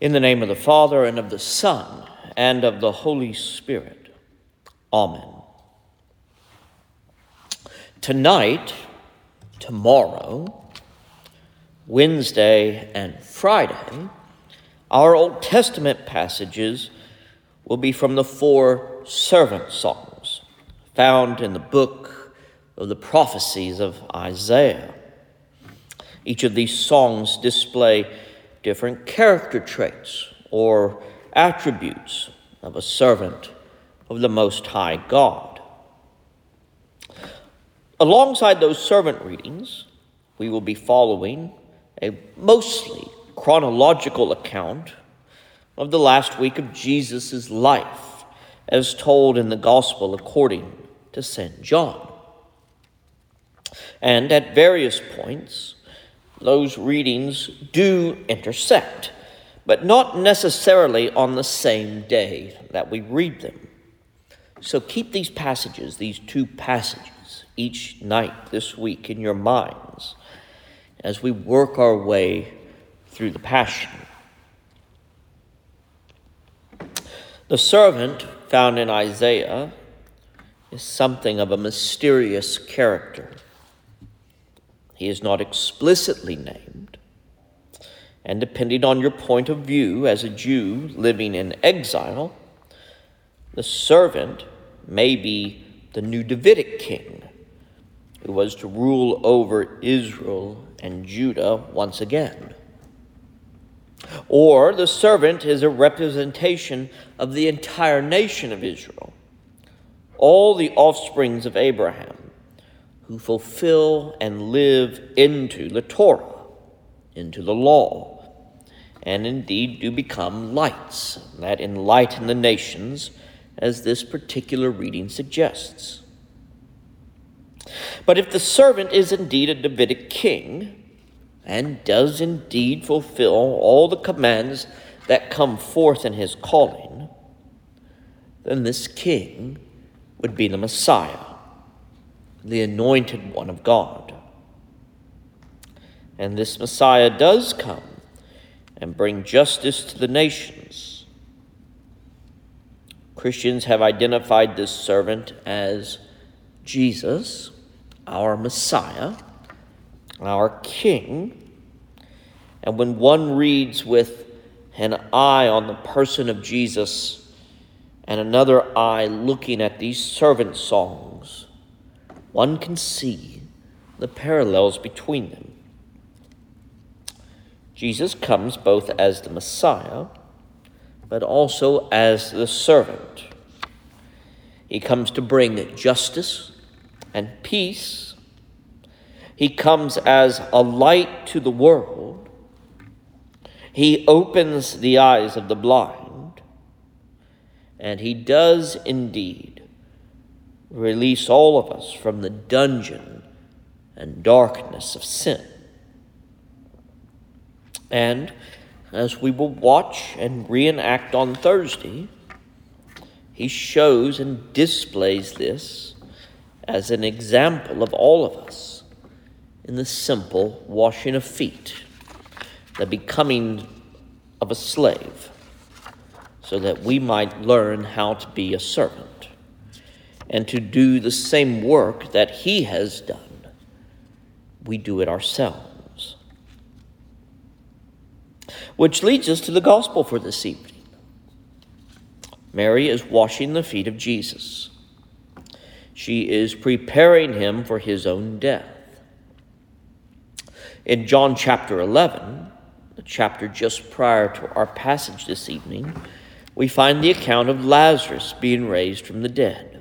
In the name of the Father, and of the Son, and of the Holy Spirit. Amen. Tonight, tomorrow, Wednesday, and Friday, our Old Testament passages will be from the four servant songs found in the book of the prophecies of Isaiah. Each of these songs display different character traits or attributes of a servant of the Most High God. Alongside those servant readings, we will be following a mostly chronological account of the last week of Jesus' life, as told in the Gospel according to St. John. And at various points, those readings do intersect, but not necessarily on the same day that we read them. So keep these passages, these two passages, each night this week in your minds as we work our way through the Passion. The servant found in Isaiah is something of a mysterious character. He is not explicitly named. And depending on your point of view as a Jew living in exile, the servant may be the new Davidic king who was to rule over Israel and Judah once again. Or the servant is a representation of the entire nation of Israel, all the offsprings of Abraham who fulfill and live into the Torah, into the law, and indeed do become lights that enlighten the nations, as this particular reading suggests. But if the servant is indeed a Davidic king, and does indeed fulfill all the commands that come forth in his calling, then this king would be the Messiah the anointed one of God. And this Messiah does come and bring justice to the nations. Christians have identified this servant as Jesus, our Messiah, our King. And when one reads with an eye on the person of Jesus and another eye looking at these servant songs, one can see the parallels between them. Jesus comes both as the Messiah, but also as the servant. He comes to bring justice and peace. He comes as a light to the world. He opens the eyes of the blind. And he does indeed release all of us from the dungeon and darkness of sin. And as we will watch and reenact on Thursday, he shows and displays this as an example of all of us in the simple washing of feet, the becoming of a slave, so that we might learn how to be a servant and to do the same work that He has done. We do it ourselves. Which leads us to the gospel for this evening. Mary is washing the feet of Jesus. She is preparing him for his own death. In John chapter 11, the chapter just prior to our passage this evening, we find the account of Lazarus being raised from the dead.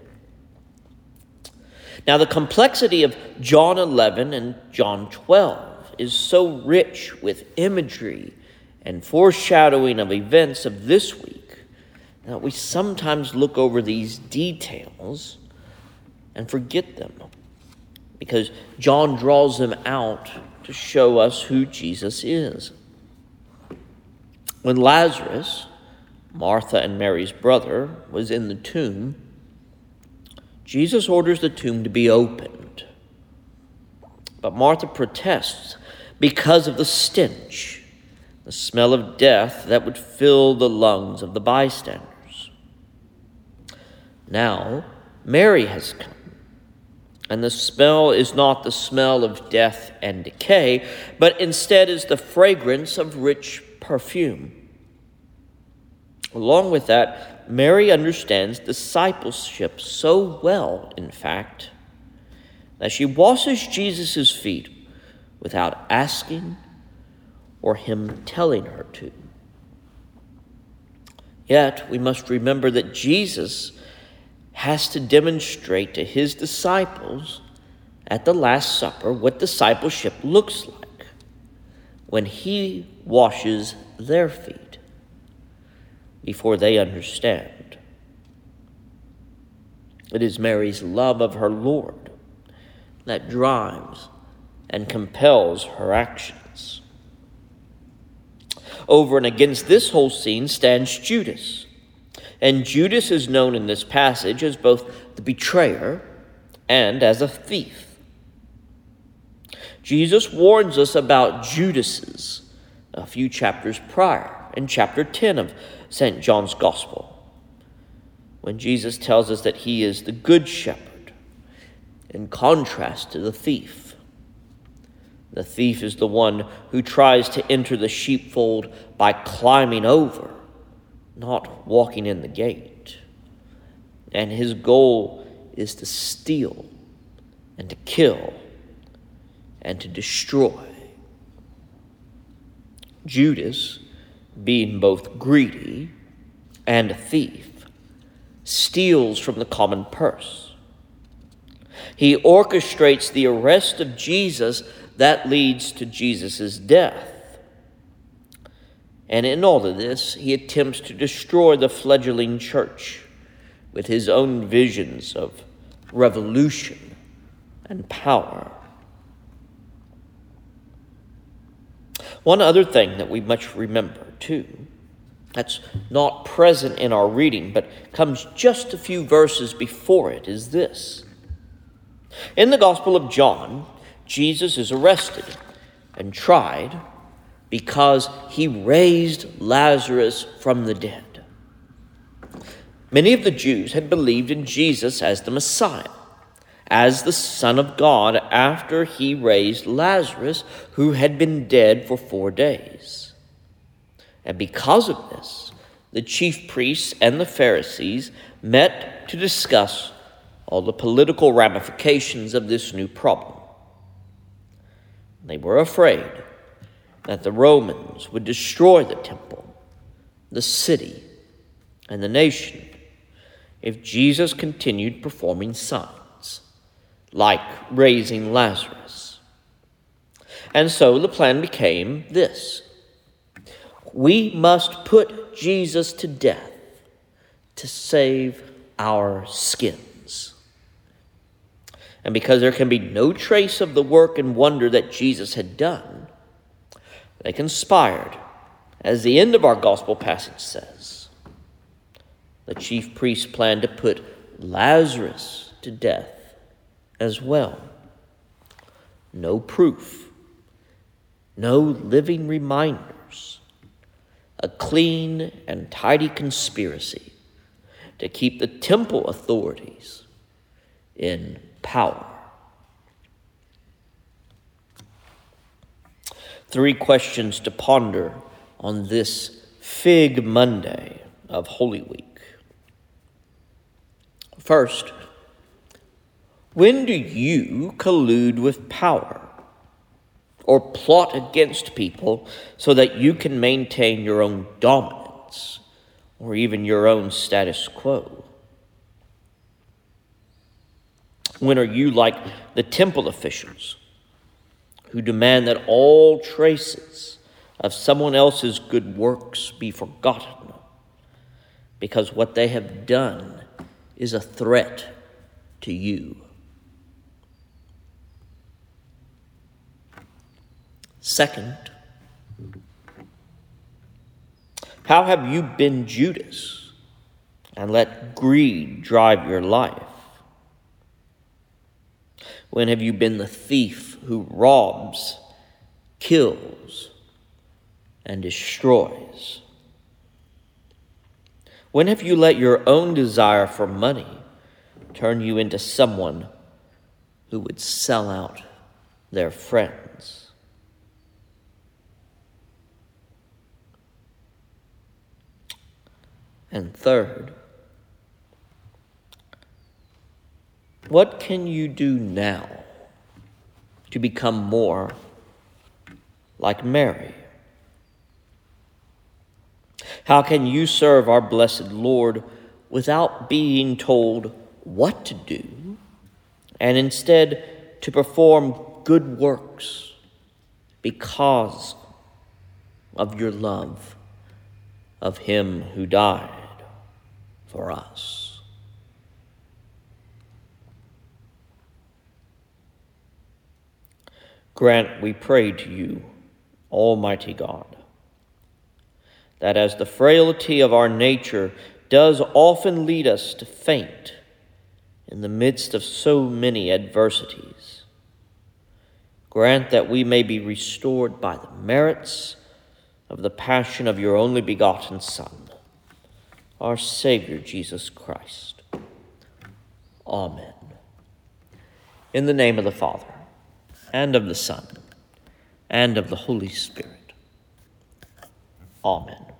Now, the complexity of John 11 and John 12 is so rich with imagery and foreshadowing of events of this week that we sometimes look over these details and forget them because John draws them out to show us who Jesus is. When Lazarus, Martha and Mary's brother, was in the tomb, Jesus orders the tomb to be opened. But Martha protests because of the stench the smell of death that would fill the lungs of the bystanders. Now, Mary has come, and the smell is not the smell of death and decay, but instead is the fragrance of rich perfume. Along with that, Mary understands discipleship so well, in fact, that she washes Jesus' feet without asking or him telling her to. Yet, we must remember that Jesus has to demonstrate to his disciples at the Last Supper what discipleship looks like when he washes their feet before they understand. It is Mary's love of her Lord that drives and compels her actions. Over and against this whole scene stands Judas. And Judas is known in this passage as both the betrayer and as a thief. Jesus warns us about Judas's a few chapters prior, in chapter 10 of St. John's Gospel, when Jesus tells us that he is the good shepherd, in contrast to the thief. The thief is the one who tries to enter the sheepfold by climbing over, not walking in the gate. And his goal is to steal and to kill and to destroy. Judas, being both greedy and a thief, steals from the common purse. He orchestrates the arrest of Jesus that leads to Jesus' death. And in all of this, he attempts to destroy the fledgling church with his own visions of revolution and power. One other thing that we must remember, too, that's not present in our reading, but comes just a few verses before it, is this. In the Gospel of John, Jesus is arrested and tried because he raised Lazarus from the dead. Many of the Jews had believed in Jesus as the Messiah, as the Son of God, after he raised Lazarus, who had been dead for four days. And because of this, the chief priests and the Pharisees met to discuss all the political ramifications of this new problem. They were afraid that the Romans would destroy the temple, the city, and the nation if Jesus continued performing signs, like raising Lazarus. And so the plan became this we must put Jesus to death to save our skins. And because there can be no trace of the work and wonder that Jesus had done, they conspired, as the end of our gospel passage says. The chief priests planned to put Lazarus to death as well. No proof, no living reminders, a clean and tidy conspiracy to keep the temple authorities in power. Three questions to ponder on this Fig Monday of Holy Week. First, when do you collude with power or plot against people so that you can maintain your own dominance or even your own status quo? When are you like the temple officials who demand that all traces of someone else's good works be forgotten because what they have done is a threat to you? Second, how have you been Judas and let greed drive your life? When have you been the thief who robs, kills, and destroys. When have you let your own desire for money turn you into someone who would sell out their friends? And third, what can you do now to become more like Mary? How can you serve our blessed Lord without being told what to do and instead to perform good works because of your love of Him who died for us? Grant, we pray to you, Almighty God that as the frailty of our nature does often lead us to faint in the midst of so many adversities, grant that we may be restored by the merits of the passion of your only begotten Son, our Savior Jesus Christ. Amen. In the name of the Father, and of the Son, and of the Holy Spirit. Amen.